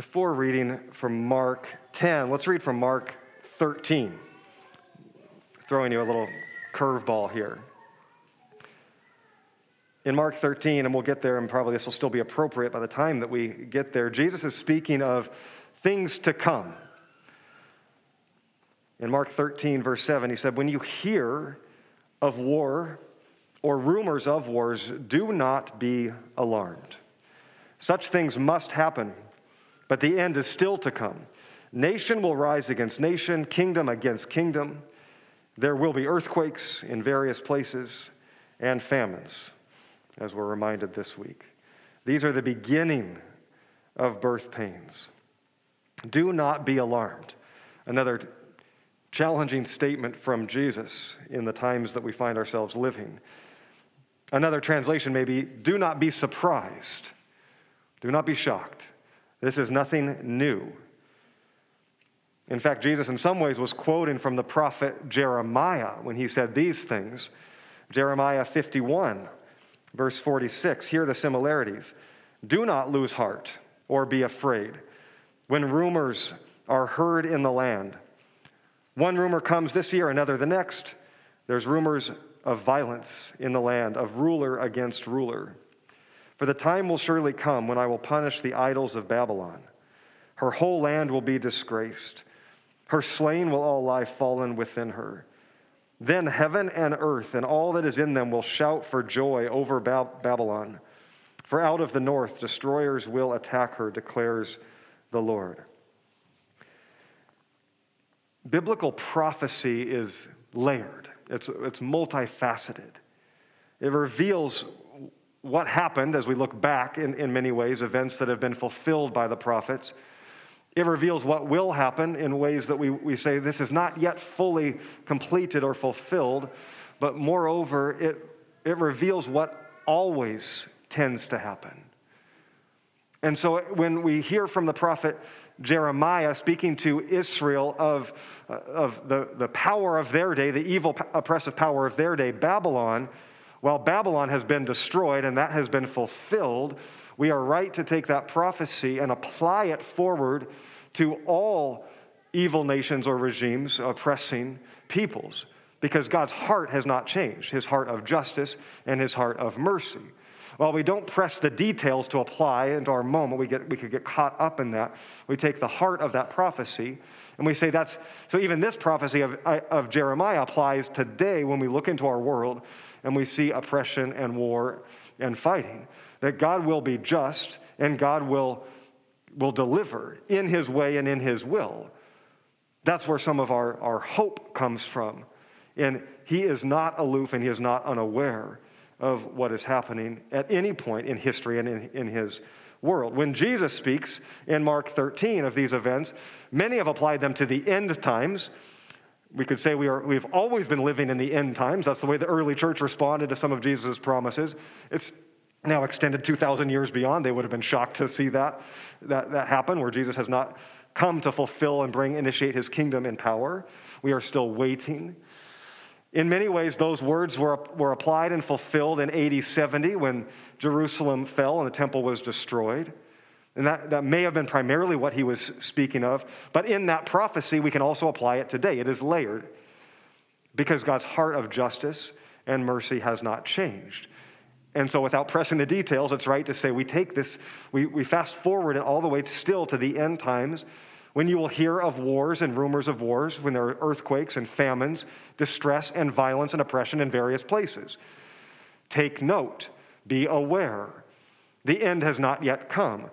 before reading from Mark 10, let's read from Mark 13. Throwing you a little curveball here. In Mark 13, and we'll get there, and probably this will still be appropriate by the time that we get there, Jesus is speaking of things to come. In Mark 13, verse 7, he said, When you hear of war or rumors of wars, do not be alarmed. Such things must happen, but the end is still to come. Nation will rise against nation, kingdom against kingdom. There will be earthquakes in various places and famines, as we're reminded this week. These are the beginning of birth pains. Do not be alarmed. Another challenging statement from Jesus in the times that we find ourselves living. Another translation may be do not be surprised, do not be shocked. This is nothing new. In fact, Jesus, in some ways, was quoting from the prophet Jeremiah when he said these things. Jeremiah 51, verse 46. Here are the similarities. Do not lose heart or be afraid when rumors are heard in the land. One rumor comes this year, another the next. There's rumors of violence in the land, of ruler against ruler. For the time will surely come when I will punish the idols of Babylon. Her whole land will be disgraced. Her slain will all lie fallen within her. Then heaven and earth and all that is in them will shout for joy over Babylon. For out of the north destroyers will attack her, declares the Lord. Biblical prophecy is layered, it's, it's multifaceted. It reveals what happened as we look back in, in many ways, events that have been fulfilled by the prophets. It reveals what will happen in ways that we, we say this is not yet fully completed or fulfilled, but moreover, it, it reveals what always tends to happen. And so when we hear from the prophet Jeremiah speaking to Israel of, uh, of the, the power of their day, the evil, oppressive power of their day, Babylon, while Babylon has been destroyed and that has been fulfilled, we are right to take that prophecy and apply it forward to all evil nations or regimes oppressing peoples because God's heart has not changed his heart of justice and his heart of mercy. While we don't press the details to apply into our moment, we, get, we could get caught up in that. We take the heart of that prophecy and we say that's, so even this prophecy of, of Jeremiah applies today when we look into our world and we see oppression and war and fighting. That God will be just and God will, will deliver in his way and in his will. That's where some of our, our hope comes from. And he is not aloof and he is not unaware of what is happening at any point in history and in, in his world. When Jesus speaks in Mark 13 of these events, many have applied them to the end times. We could say we are, we've always been living in the end times. That's the way the early church responded to some of Jesus' promises. It's now extended 2,000 years beyond. They would have been shocked to see that, that, that happen, where Jesus has not come to fulfill and bring, initiate his kingdom in power. We are still waiting. In many ways, those words were, were applied and fulfilled in AD 70 when Jerusalem fell and the temple was destroyed. And that, that may have been primarily what he was speaking of. But in that prophecy, we can also apply it today. It is layered because God's heart of justice and mercy has not changed. And so, without pressing the details, it's right to say we take this, we, we fast forward it all the way still to the end times when you will hear of wars and rumors of wars, when there are earthquakes and famines, distress and violence and oppression in various places. Take note, be aware. The end has not yet come,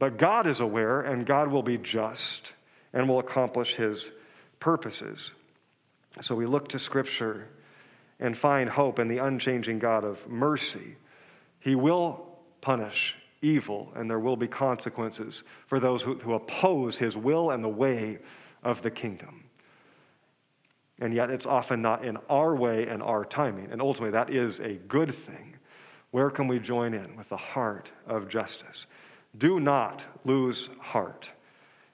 but God is aware, and God will be just and will accomplish his purposes. So we look to Scripture and find hope in the unchanging God of mercy. He will punish evil, and there will be consequences for those who, who oppose his will and the way of the kingdom. And yet, it's often not in our way and our timing. And ultimately, that is a good thing. Where can we join in with the heart of justice? Do not lose heart,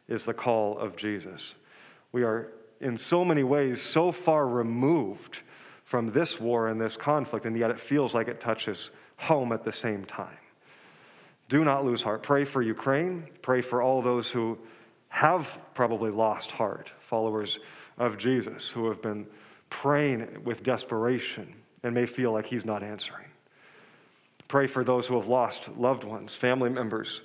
is the call of Jesus. We are, in so many ways, so far removed from this war and this conflict, and yet it feels like it touches home at the same time Do not lose heart. Pray for Ukraine. Pray for all those who have probably lost heart, followers of Jesus, who have been praying with desperation and may feel like He's not answering. Pray for those who have lost loved ones, family members,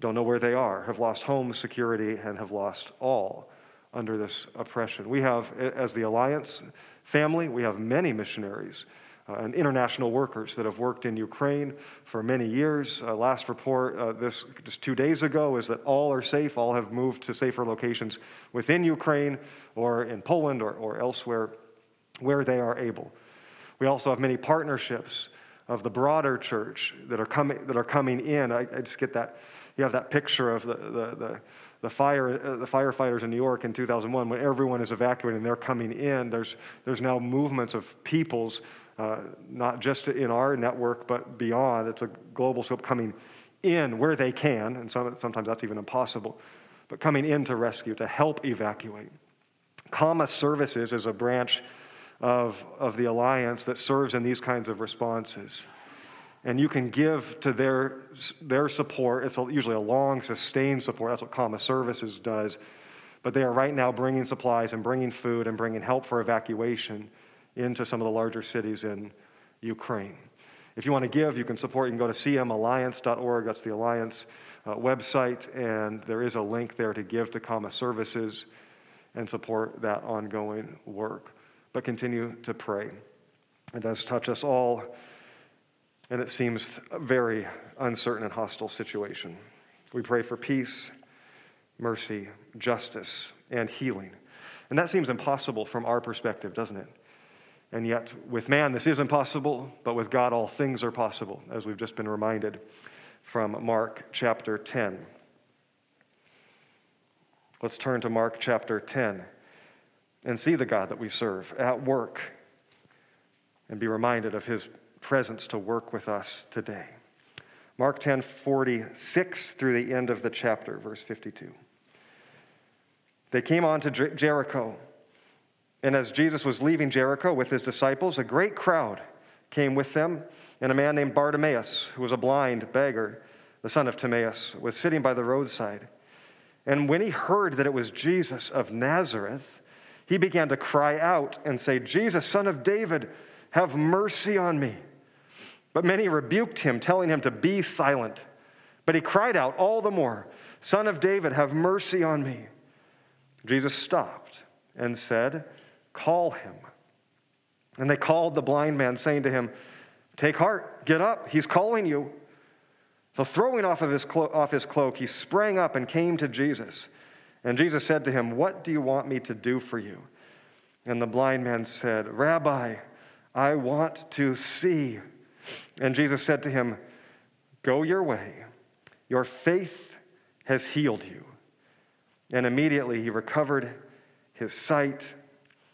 don't know where they are, have lost home security, and have lost all under this oppression. We have, as the Alliance family, we have many missionaries uh, and international workers that have worked in Ukraine for many years. Uh, last report, uh, this just two days ago, is that all are safe. All have moved to safer locations within Ukraine or in Poland or, or elsewhere where they are able. We also have many partnerships of the broader church that are coming, that are coming in. I, I just get that. You have that picture of the, the, the the, fire, uh, the firefighters in New York in 2001, when everyone is evacuating, they're coming in. There's, there's now movements of peoples, uh, not just in our network, but beyond. It's a global scope coming in where they can, and some, sometimes that's even impossible, but coming in to rescue, to help evacuate. CAMA Services is a branch of, of the Alliance that serves in these kinds of responses and you can give to their, their support. It's usually a long, sustained support. That's what CAMA Services does. But they are right now bringing supplies and bringing food and bringing help for evacuation into some of the larger cities in Ukraine. If you want to give, you can support. You can go to cmalliance.org. That's the Alliance uh, website, and there is a link there to give to CAMA Services and support that ongoing work. But continue to pray. It does touch us all and it seems a very uncertain and hostile situation. We pray for peace, mercy, justice, and healing. And that seems impossible from our perspective, doesn't it? And yet, with man, this is impossible, but with God, all things are possible, as we've just been reminded from Mark chapter 10. Let's turn to Mark chapter 10 and see the God that we serve at work and be reminded of his presence to work with us today. Mark 10 46 through the end of the chapter, verse 52. They came on to Jericho, and as Jesus was leaving Jericho with his disciples, a great crowd came with them, and a man named Bartimaeus, who was a blind beggar, the son of Timaeus, was sitting by the roadside. And when he heard that it was Jesus of Nazareth, he began to cry out and say, Jesus, son of David, have mercy on me. But many rebuked him, telling him to be silent. But he cried out all the more, Son of David, have mercy on me. Jesus stopped and said, Call him. And they called the blind man, saying to him, Take heart, get up, he's calling you. So, throwing off, of his clo- off his cloak, he sprang up and came to Jesus. And Jesus said to him, What do you want me to do for you? And the blind man said, Rabbi, I want to see. And Jesus said to him, Go your way. Your faith has healed you. And immediately he recovered his sight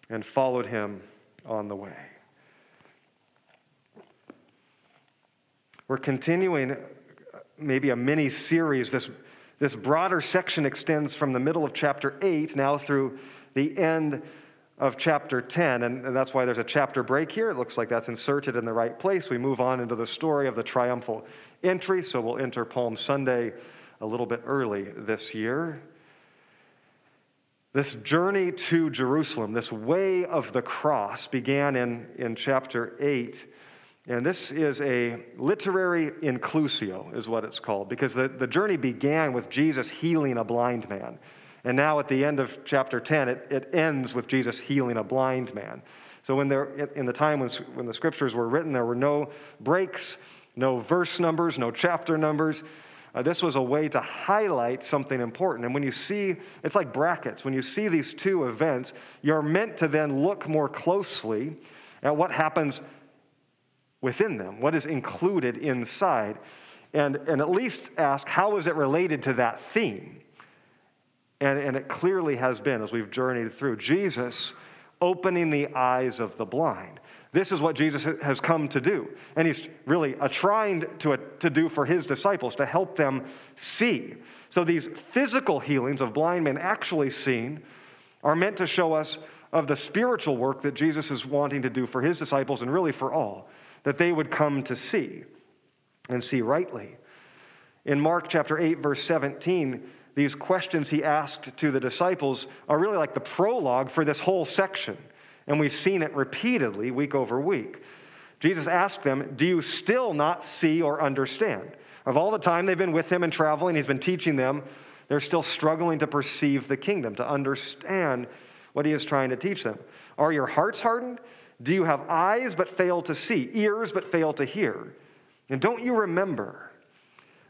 and followed him on the way. We're continuing maybe a mini series. This, this broader section extends from the middle of chapter 8 now through the end of chapter 10, and, and, that's why there's a chapter break here. It looks like that's inserted in the right place. We move on into the story of the triumphal entry, so we'll enter Palm Sunday a little bit early this year. This journey to Jerusalem, this way of the cross, began in, in chapter 8. And this is a literary inclusio, is what it's called, because the, the journey began with Jesus healing a blind man. And now at the end of chapter 10, it, it ends with Jesus healing a blind man. So when there, in the time when, when the scriptures were written, there were no breaks, no verse numbers, no chapter numbers. Uh, this was a way to highlight something important. And when you see, it's like brackets. When you see these two events, you're meant to then look more closely at what happens within them, what is included inside, and, and at least ask, how is it related to that theme? And, and it clearly has been as we've journeyed through. Jesus opening the eyes of the blind. This is what Jesus has come to do. And he's really trying to, to do for his disciples, to help them see. So these physical healings of blind men actually seen are meant to show us of the spiritual work that Jesus is wanting to do for his disciples and really for all, that they would come to see and see rightly. In Mark chapter 8, verse 17, these questions he asked to the disciples are really like the prologue for this whole section. And we've seen it repeatedly week over week. Jesus asked them, Do you still not see or understand? Of all the time they've been with him and traveling, he's been teaching them, they're still struggling to perceive the kingdom, to understand what he is trying to teach them. Are your hearts hardened? Do you have eyes but fail to see, ears but fail to hear? And don't you remember?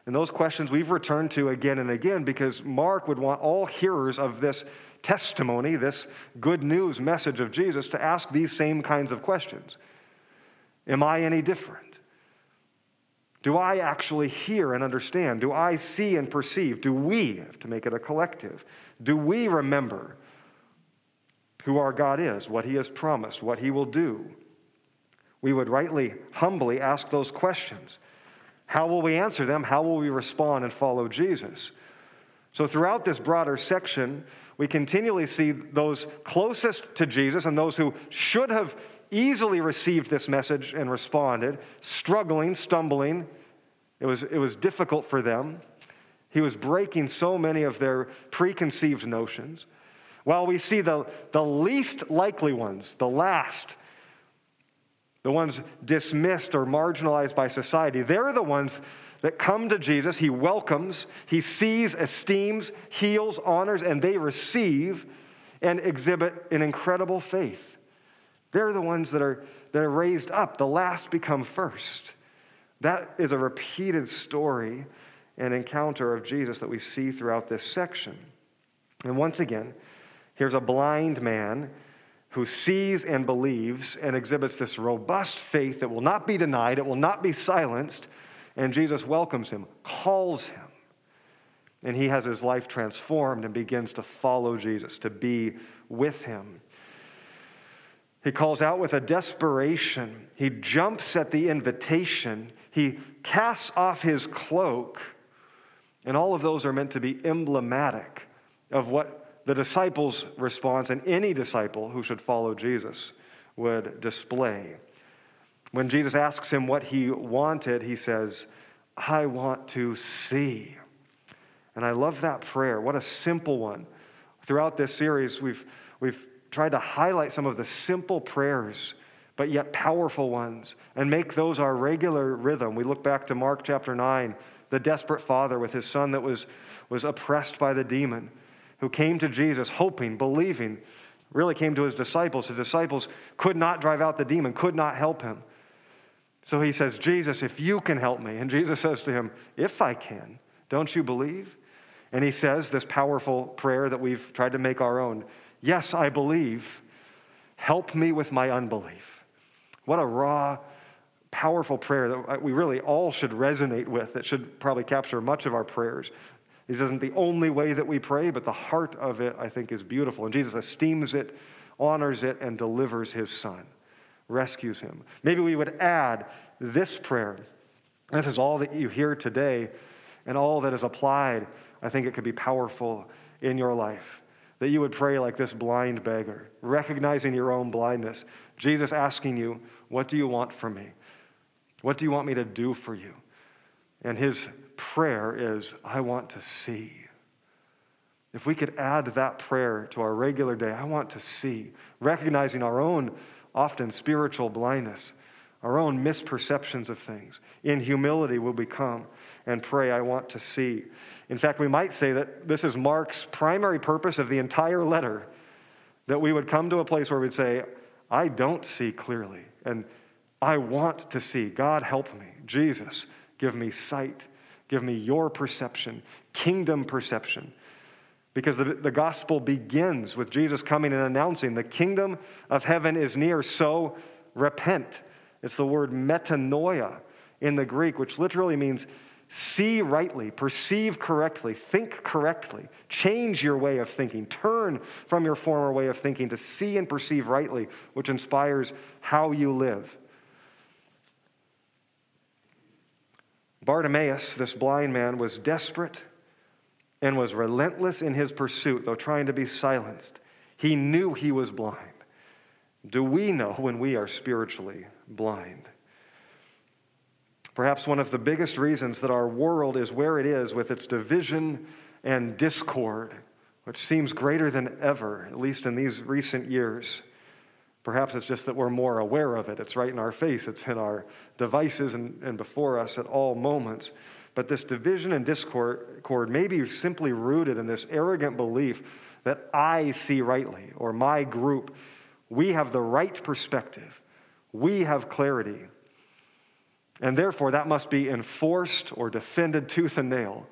And those questions we've returned to again and again because Mark would want all hearers of this testimony, this good news message of Jesus, to ask these same kinds of questions Am I any different? Do I actually hear and understand? Do I see and perceive? Do we, to make it a collective, do we remember who our God is, what He has promised, what He will do? We would rightly, humbly ask those questions. How will we answer them? How will we respond and follow Jesus? So, throughout this broader section, we continually see those closest to Jesus and those who should have easily received this message and responded, struggling, stumbling. It was, it was difficult for them. He was breaking so many of their preconceived notions. While we see the, the least likely ones, the last, the ones dismissed or marginalized by society, they're the ones that come to Jesus. He welcomes, he sees, esteems, heals, honors, and they receive and exhibit an incredible faith. They're the ones that are, that are raised up. The last become first. That is a repeated story and encounter of Jesus that we see throughout this section. And once again, here's a blind man who sees and believes and exhibits this robust faith that will not be denied, it will not be silenced. And Jesus welcomes him, calls him, and he has his life transformed and begins to follow Jesus, to be with him. He calls out with a desperation. He jumps at the invitation. He casts off his cloak. And all of those are meant to be emblematic of what the disciples' response and any disciple who should follow Jesus would display. When Jesus asks him what he wanted, he says, I want to see. And I love that prayer. What a simple one. Throughout this series, we've, we've tried to highlight some of the simple prayers, but yet powerful ones, and make those our regular rhythm. We look back to Mark chapter 9, the desperate father with his son that was, was oppressed by the demon, who came to Jesus hoping, believing, really came to his disciples. His disciples could not drive out the demon, could not help him. So he says, Jesus, if you can help me. And Jesus says to him, If I can, don't you believe? And he says this powerful prayer that we've tried to make our own Yes, I believe. Help me with my unbelief. What a raw, powerful prayer that we really all should resonate with, that should probably capture much of our prayers. This isn't the only way that we pray, but the heart of it, I think, is beautiful. And Jesus esteems it, honors it, and delivers his son, rescues him. Maybe we would add this prayer. This is all that you hear today and all that is applied. I think it could be powerful in your life that you would pray like this blind beggar, recognizing your own blindness. Jesus asking you, What do you want from me? What do you want me to do for you? And his prayer is, I want to see. If we could add that prayer to our regular day, I want to see, recognizing our own often spiritual blindness, our own misperceptions of things. In humility will we come and pray, I want to see. In fact, we might say that this is Mark's primary purpose of the entire letter that we would come to a place where we'd say, I don't see clearly, and I want to see. God, help me. Jesus, give me sight. Give me your perception, kingdom perception. Because the, the gospel begins with Jesus coming and announcing the kingdom of heaven is near, so repent. It's the word metanoia in the Greek, which literally means see rightly, perceive correctly, think correctly, change your way of thinking, turn from your former way of thinking to see and perceive rightly, which inspires how you live. Bartimaeus, this blind man, was desperate and was relentless in his pursuit, though trying to be silenced. He knew he was blind. Do we know when we are spiritually blind? Perhaps one of the biggest reasons that our world is where it is with its division and discord, which seems greater than ever, at least in these recent years. Perhaps it's just that we're more aware of it. It's right in our face, it's in our devices and, and before us at all moments. But this division and discord may be simply rooted in this arrogant belief that I see rightly, or my group, we have the right perspective, we have clarity. And therefore, that must be enforced or defended tooth and nail.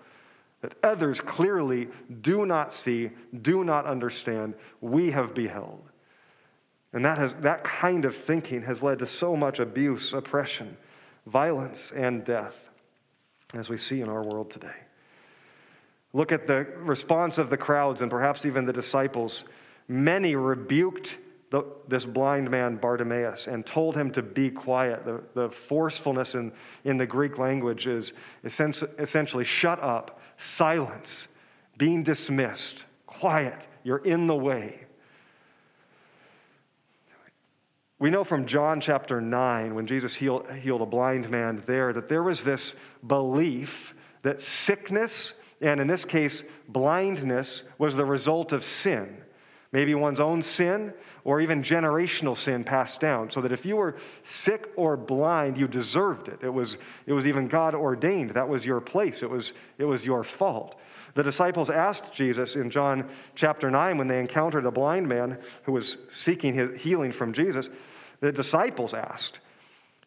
That others clearly do not see, do not understand, we have beheld. And that, has, that kind of thinking has led to so much abuse, oppression, violence, and death, as we see in our world today. Look at the response of the crowds and perhaps even the disciples. Many rebuked the, this blind man, Bartimaeus, and told him to be quiet. The, the forcefulness in, in the Greek language is essentially shut up, silence, being dismissed, quiet, you're in the way. We know from John chapter 9, when Jesus healed, healed a blind man there, that there was this belief that sickness, and in this case, blindness, was the result of sin. Maybe one's own sin or even generational sin passed down so that if you were sick or blind you deserved it. It was, it was even god ordained. That was your place. It was, it was your fault. The disciples asked jesus in john chapter 9 when they encountered a blind man who was seeking his healing from jesus the disciples asked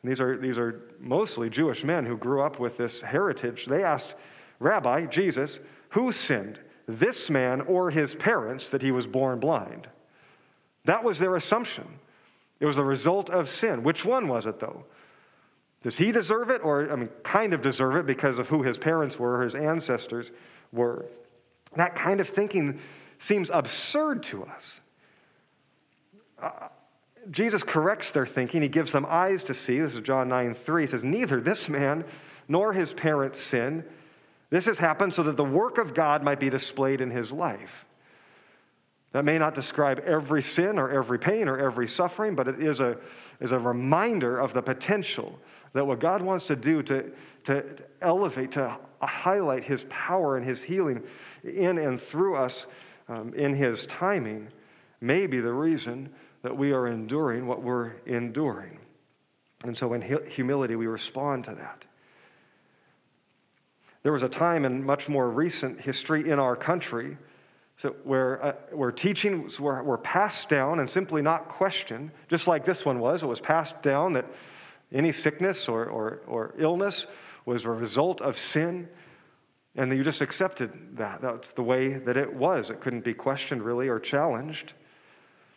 these are, these are mostly jewish men who grew up with this heritage they asked rabbi jesus who sinned this man or his parents that he was born blind. That was their assumption. It was the result of sin. Which one was it, though? Does he deserve it? Or, I mean, kind of deserve it because of who his parents were, his ancestors were. That kind of thinking seems absurd to us. Uh, Jesus corrects their thinking. He gives them eyes to see. This is John 9 3. He says, Neither this man nor his parents sin. this has happened so that the work of God might be displayed in his life. That may not describe every sin or every pain or every suffering, but it is a, is a reminder of the potential that what God wants to do to, to, to elevate, to highlight his power and his healing in and through us um, in his timing may be the reason that we are enduring what we're enduring. And so in humility, we respond to that. There was a time in much more recent history in our country so where, uh, where teachings were, were passed down and simply not questioned, just like this one was. It was passed down that any sickness or, or, or illness was a result of sin, and you just accepted that. That's the way that it was. It couldn't be questioned really or challenged.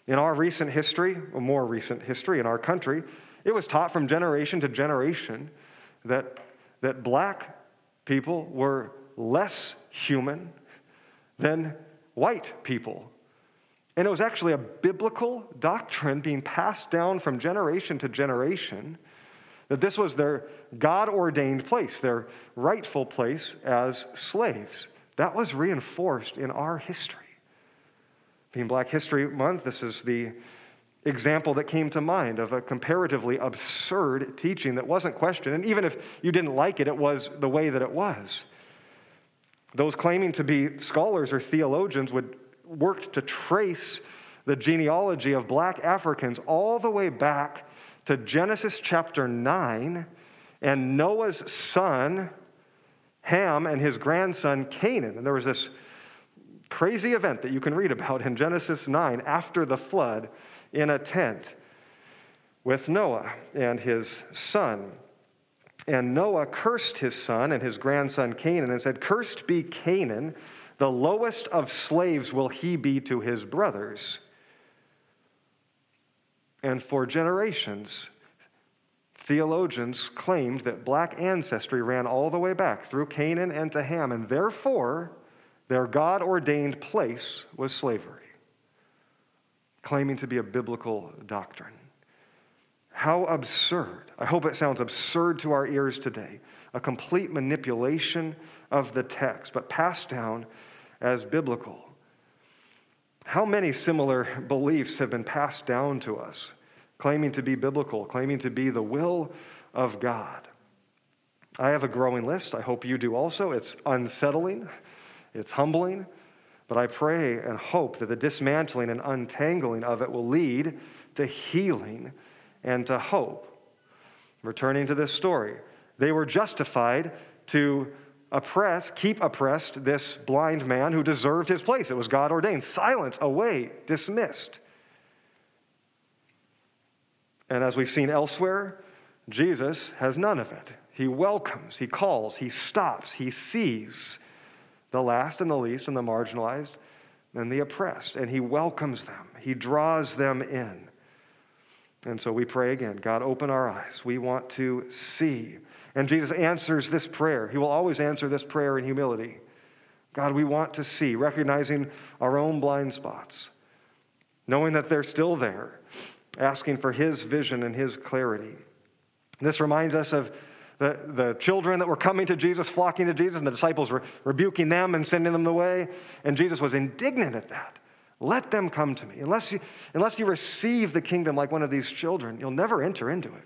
In our recent history, or more recent history in our country, it was taught from generation to generation that, that black people were less human than white people. And it was actually a biblical doctrine being passed down from generation to generation that this was their God ordained place, their rightful place as slaves. That was reinforced in our history. Being Black History Month, this is the example that came to mind of a comparatively absurd teaching that wasn't questioned. And even if you didn't like it, it was the way that it was. Those claiming to be scholars or theologians would work to trace the genealogy of black Africans all the way back to Genesis chapter 9 and Noah's son, Ham, and his grandson, Canaan. And there was this crazy event that you can read about in Genesis 9 after the flood in a tent with Noah and his son. And Noah cursed his son and his grandson Canaan and said, Cursed be Canaan, the lowest of slaves will he be to his brothers. And for generations, theologians claimed that black ancestry ran all the way back through Canaan and to Ham, and therefore their God ordained place was slavery claiming to be a biblical doctrine. How absurd. I hope it sounds absurd to our ears today. A complete manipulation of the text, but passed down as biblical. How many similar beliefs have been passed down to us, claiming to be biblical, claiming to be the will of God? I have a growing list. I hope you do also. It's unsettling, it's humbling, but I pray and hope that the dismantling and untangling of it will lead to healing and to hope. Returning to this story, they were justified to oppress, keep oppressed this blind man who deserved his place. It was God ordained. Silence, away, dismissed. And as we've seen elsewhere, Jesus has none of it. He welcomes, he calls, he stops, he sees the last and the least and the marginalized and the oppressed, and he welcomes them. He draws them in. And so we pray again God, open our eyes. We want to see. And Jesus answers this prayer. He will always answer this prayer in humility. God, we want to see, recognizing our own blind spots, knowing that they're still there, asking for His vision and His clarity. This reminds us of the, the children that were coming to Jesus, flocking to Jesus, and the disciples were rebuking them and sending them away. And Jesus was indignant at that. Let them come to me. Unless you, unless you receive the kingdom like one of these children, you'll never enter into it.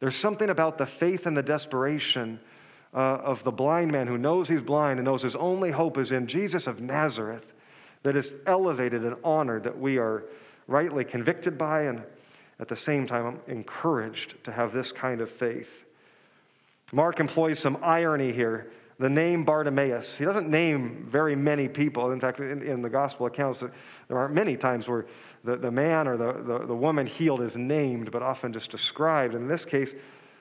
There's something about the faith and the desperation uh, of the blind man who knows he's blind and knows his only hope is in Jesus of Nazareth that is elevated and honored that we are rightly convicted by and at the same time encouraged to have this kind of faith. Mark employs some irony here the name Bartimaeus. He doesn't name very many people. In fact, in, in the gospel accounts, there aren't many times where the, the man or the, the, the woman healed is named, but often just described. And in this case,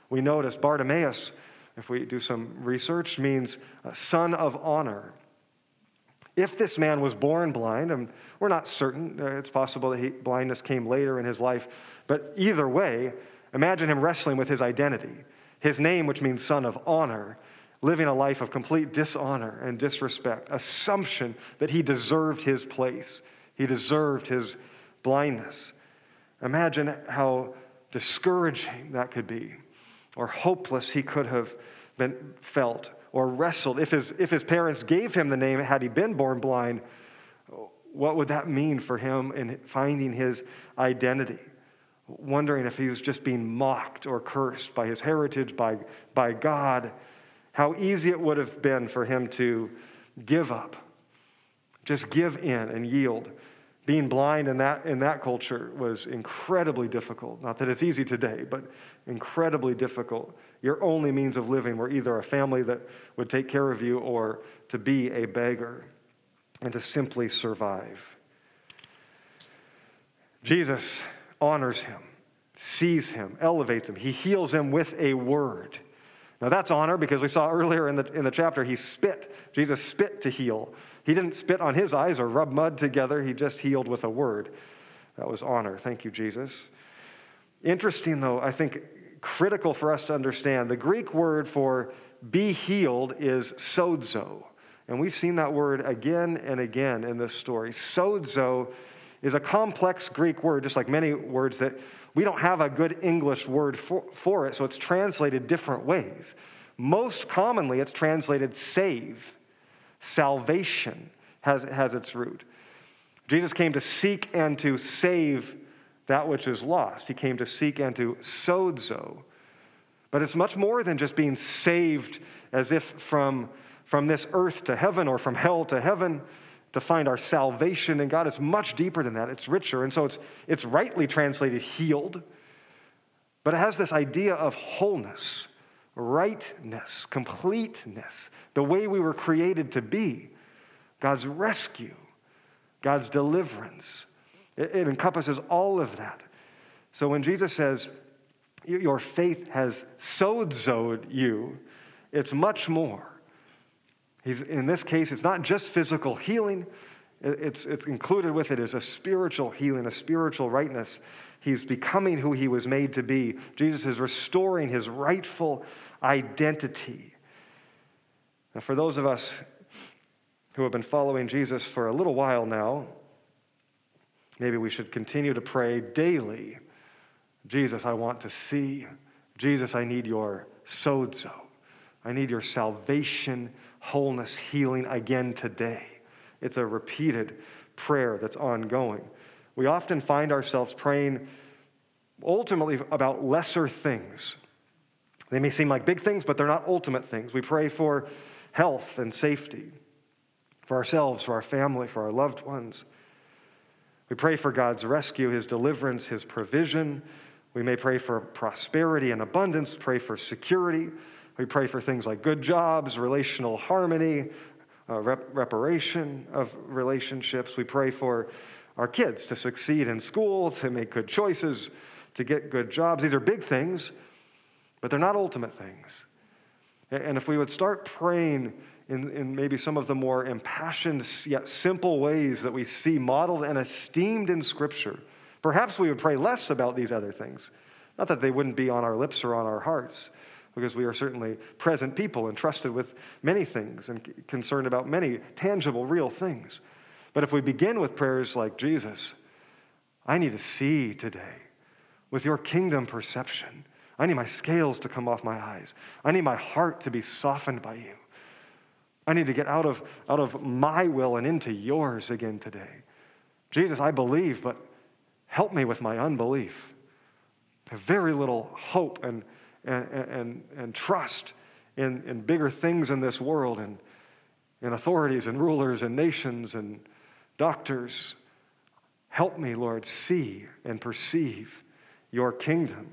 we notice Bartimaeus, if we do some research, means son of honor. If this man was born blind, and we're not certain, uh, it's possible that he, blindness came later in his life, but either way, imagine him wrestling with his identity. His name, which means son of honor, living a life of complete dishonor and disrespect, assumption that he deserved his place, he deserved his blindness. Imagine how discouraging that could be, or hopeless he could have been felt, or wrestled. If his, if his parents gave him the name, had he been born blind, what would that mean for him in finding his identity? Wondering if he was just being mocked or cursed by his heritage, by, by God how easy it would have been for him to give up, just give in and yield. Being blind in that, in that culture was incredibly difficult. Not that it's easy today, but incredibly difficult. Your only means of living were either a family that would take care of you or to be a beggar and to simply survive. Jesus honors him, sees him, elevates him. He heals him with a word. Now that's honor because we saw earlier in the, in the chapter he spit. Jesus spit to heal. He didn't spit on his eyes or rub mud together, he just healed with a word. That was honor. Thank you, Jesus. Interesting, though, I think critical for us to understand. The Greek word for be healed is sozo. And we've seen that word again and again in this story. Sozo is a complex Greek word, just like many words that we don't have a good English word for, for it, so it's translated different ways. Most commonly, it's translated save. Salvation has, has its root. Jesus came to seek and to save that which is lost. He came to seek and to sozo. But it's much more than just being saved as if from, from this earth to heaven or from hell to heaven to find our salvation in God. It's much deeper than that, it's richer. And so it's, it's rightly translated healed, but it has this idea of wholeness, rightness, completeness, the way we were created to be, God's rescue, God's deliverance. It, it encompasses all of that. So when Jesus says, Your faith has sozoed you, it's much more. He's, in this case, it's not just physical healing, it's, it's included with it is a spiritual healing, a spiritual rightness. He's becoming who he was made to be. Jesus is restoring his rightful identity. For those of us who have been following Jesus for a little while now, maybe we should continue to pray daily Jesus, I want to see. Jesus, I need your sozo. I need your salvation wholeness, healing again today. It's a repeated prayer that's ongoing. We often find ourselves praying ultimately about lesser things. They may seem like big things, but they're not ultimate things. We pray for health and safety for ourselves, for our family, for our loved ones. We pray for God's rescue, His deliverance, His provision. We may pray for prosperity and abundance, pray for security. We pray for things like good jobs, relational harmony, uh, rep- reparation of relationships. We pray for our kids to succeed in school, to make good choices, to get good jobs. These are big things, but they're not ultimate things. And if we would start praying in, in maybe some of the more impassioned yet simple ways that we see modeled and esteemed in Scripture, perhaps we would pray less about these other things. Not that they wouldn't be on our lips or on our hearts, because we are certainly present people entrusted with many things and concerned about many tangible, real things. But if we begin with prayers like Jesus, I need to see today with your kingdom perception. I need my scales to come off my eyes. I need my heart to be softened by you. I need to get out of, out of my will and into yours again today. Jesus, I believe, but help me with my unbelief. I have very little hope and, and, and, and trust in, in bigger things in this world and in authorities and rulers and nations and doctors. Help me, Lord, see and perceive your kingdom.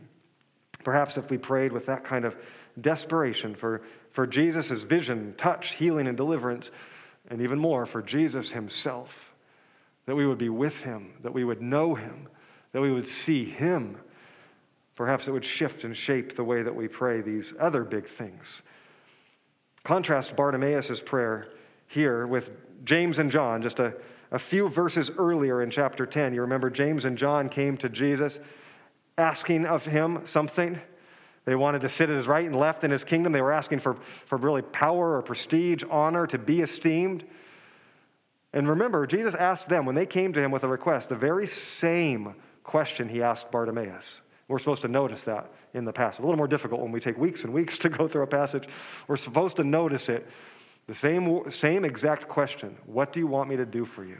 Perhaps if we prayed with that kind of desperation for, for Jesus' vision, touch, healing, and deliverance, and even more for Jesus himself, that we would be with him, that we would know him, that we would see him. Perhaps it would shift and shape the way that we pray these other big things. Contrast Bartimaeus' prayer here with James and John, just a, a few verses earlier in chapter 10. You remember James and John came to Jesus asking of him something. They wanted to sit at his right and left in his kingdom. They were asking for, for really power or prestige, honor, to be esteemed. And remember, Jesus asked them, when they came to him with a request, the very same question he asked Bartimaeus. We're supposed to notice that in the passage. A little more difficult when we take weeks and weeks to go through a passage. We're supposed to notice it. The same, same exact question What do you want me to do for you?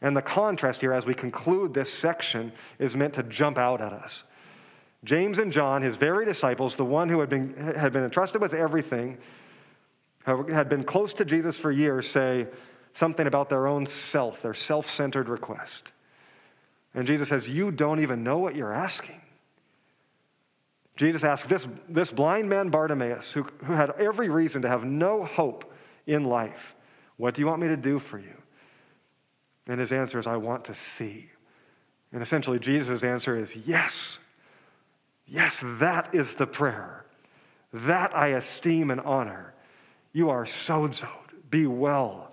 And the contrast here, as we conclude this section, is meant to jump out at us. James and John, his very disciples, the one who had been, had been entrusted with everything, had been close to Jesus for years, say something about their own self, their self centered request. And Jesus says, You don't even know what you're asking. Jesus asks this, this blind man, Bartimaeus, who, who had every reason to have no hope in life, What do you want me to do for you? And his answer is, I want to see. And essentially, Jesus' answer is, Yes. Yes, that is the prayer. That I esteem and honor. You are sozo. Be well.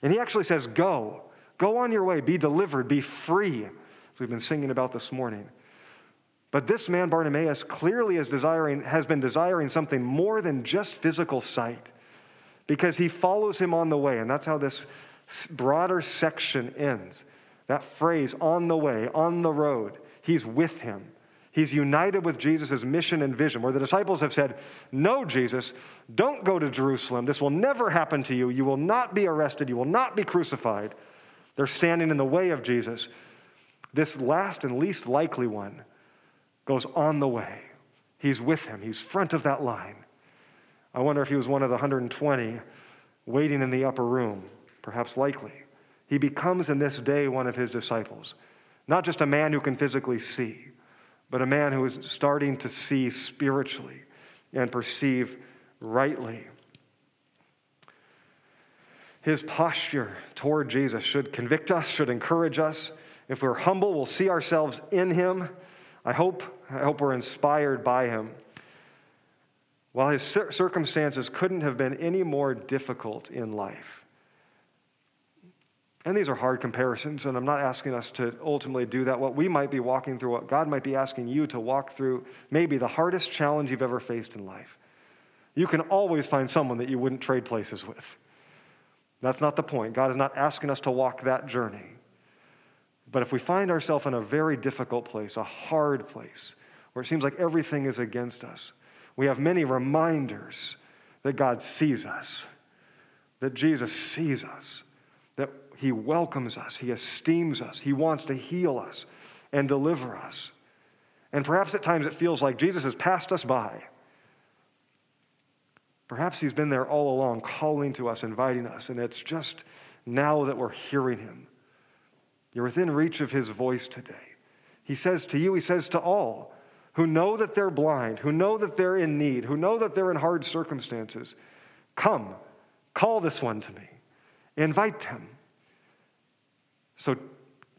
And he actually says, Go. Go on your way. Be delivered. Be free, as we've been singing about this morning. But this man, Bartimaeus, clearly is desiring, has been desiring something more than just physical sight because he follows him on the way. And that's how this broader section ends. That phrase, on the way, on the road, he's with him. He's united with Jesus' mission and vision, where the disciples have said, No, Jesus, don't go to Jerusalem. This will never happen to you. You will not be arrested. You will not be crucified. They're standing in the way of Jesus. This last and least likely one goes on the way. He's with him, he's front of that line. I wonder if he was one of the 120 waiting in the upper room perhaps likely. He becomes in this day one of his disciples. Not just a man who can physically see, but a man who is starting to see spiritually and perceive rightly. His posture toward Jesus should convict us, should encourage us. If we're humble, we'll see ourselves in him. I hope, I hope we're inspired by him. While his circumstances couldn't have been any more difficult in life, and these are hard comparisons, and I'm not asking us to ultimately do that. What we might be walking through, what God might be asking you to walk through, maybe the hardest challenge you've ever faced in life. You can always find someone that you wouldn't trade places with. That's not the point. God is not asking us to walk that journey. But if we find ourselves in a very difficult place, a hard place, where it seems like everything is against us, we have many reminders that God sees us, that Jesus sees us that he welcomes us, He esteems us, He wants to heal us and deliver us. And perhaps at times it feels like Jesus has passed us by. Perhaps he's been there all along, calling to us, inviting us, and it's just now that we're hearing him. You're within reach of his voice today. He says to you, he says to all who know that they're blind, who know that they're in need, who know that they're in hard circumstances, come, call this one to me, invite them. So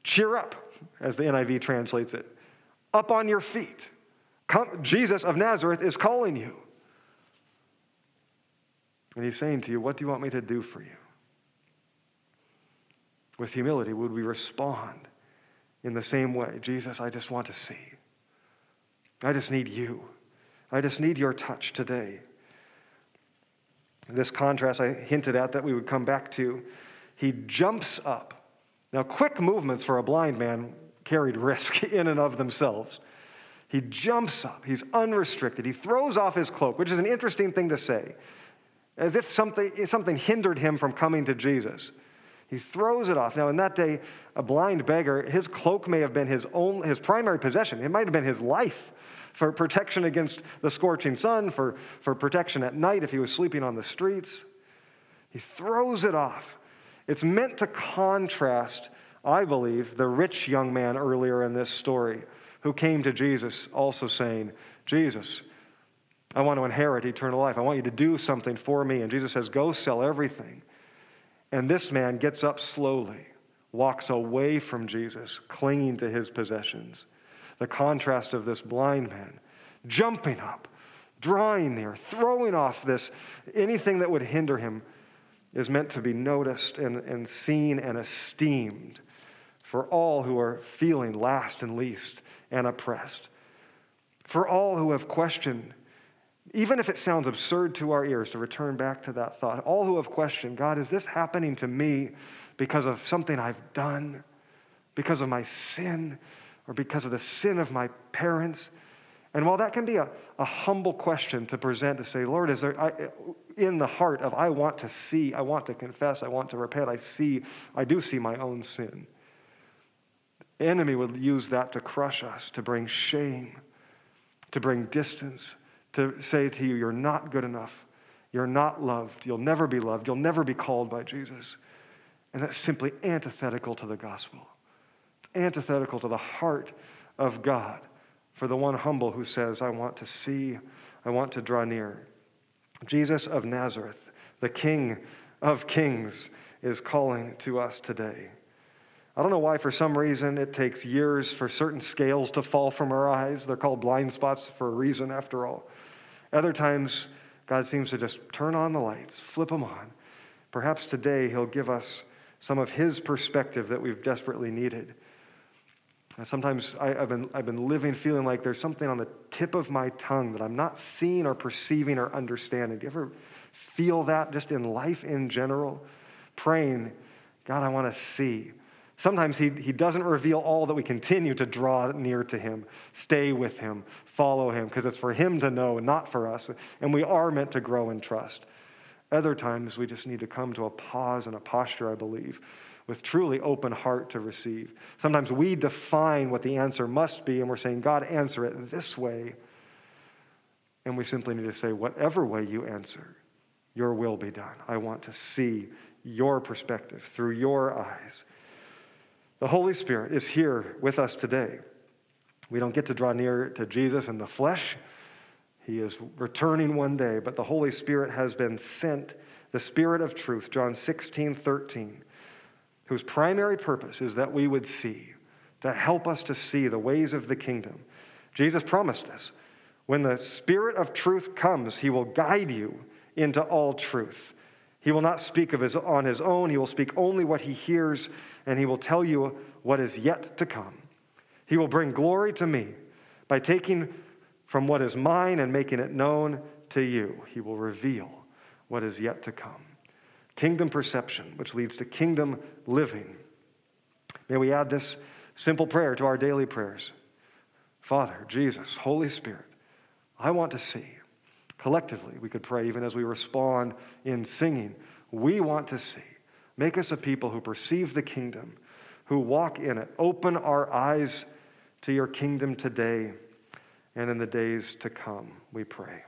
cheer up, as the NIV translates it, up on your feet. Come, Jesus of Nazareth is calling you. And he's saying to you, What do you want me to do for you? With humility, would we respond in the same way? Jesus, I just want to see. I just need you. I just need your touch today. This contrast I hinted at that we would come back to. He jumps up. Now, quick movements for a blind man carried risk in and of themselves. He jumps up. He's unrestricted. He throws off his cloak, which is an interesting thing to say as if something, something hindered him from coming to Jesus. He throws it off. Now, in that day, a blind beggar, his cloak may have been his own, his primary possession. It might have been his life for protection against the scorching sun, for, for protection at night if he was sleeping on the streets. He throws it off. It's meant to contrast, I believe, the rich young man earlier in this story who came to Jesus also saying, Jesus, I want to inherit eternal life. I want you to do something for me. And Jesus says, Go sell everything. And this man gets up slowly, walks away from Jesus, clinging to his possessions. The contrast of this blind man jumping up, drawing near, throwing off this, anything that would hinder him is meant to be noticed and, and seen and esteemed for all who are feeling last and least and oppressed, for all who have questioned even if it sounds absurd to our ears to return back to that thought, all who have questioned, God, is this happening to me because of something I've done, because of my sin, or because of the sin of my parents? And while that can be a, a humble question to present, to say, Lord, is there, I, in the heart of I want to see, I want to confess, I want to repent, I see, I do see my own sin. The enemy would use that to crush us, to bring shame, to bring distance to say to you, you're not good enough. You're not loved. You'll never be loved. You'll never be called by Jesus. And that's simply antithetical to the gospel. It's antithetical to the heart of God for the one humble who says, I want to see, I want to draw near. Jesus of Nazareth, the King of kings, is calling to us today. I don't know why, for some reason, it takes years for certain scales to fall from our eyes. They're called blind spots for a reason, after all. Other times, God seems to just turn on the lights, flip them on. Perhaps today, He'll give us some of His perspective that we've desperately needed. sometimes I, have been, I've been living feeling like there's something on the tip of my tongue that I'm not seeing or perceiving or understanding. Do you ever feel that just in life in general? Praying, God, I want to see. Sometimes he, he doesn't reveal all that we continue to draw near to him, stay with him, follow him, because it's for him to know, not for us. And we are meant to grow in trust. Other times we just need to come to a pause and a posture, I believe, with truly open heart to receive. Sometimes we define what the answer must be, and we're saying, God, answer it this way. And we simply need to say, whatever way you answer, your will be done. I want to see your perspective through your eyes. The Holy Spirit is here with us today. We don't get to draw near to Jesus in the flesh. He is returning one day, but the Holy Spirit has been sent, the Spirit of truth, John 16, 13, whose primary purpose is that we would see, to help us to see the ways of the kingdom. Jesus promised this. When the Spirit of truth comes, he will guide you into all truth. He will not speak of his, on his own. He will speak only what he hears, and he will tell you what is yet to come. He will bring glory to me by taking from what is mine and making it known to you. He will reveal what is yet to come. Kingdom perception, which leads to kingdom living. May we add this simple prayer to our daily prayers Father, Jesus, Holy Spirit, I want to see. Collectively, we could pray even as we respond in singing. We want to see. Make us a people who perceive the kingdom, who walk in it. Open our eyes to your kingdom today and in the days to come, we pray.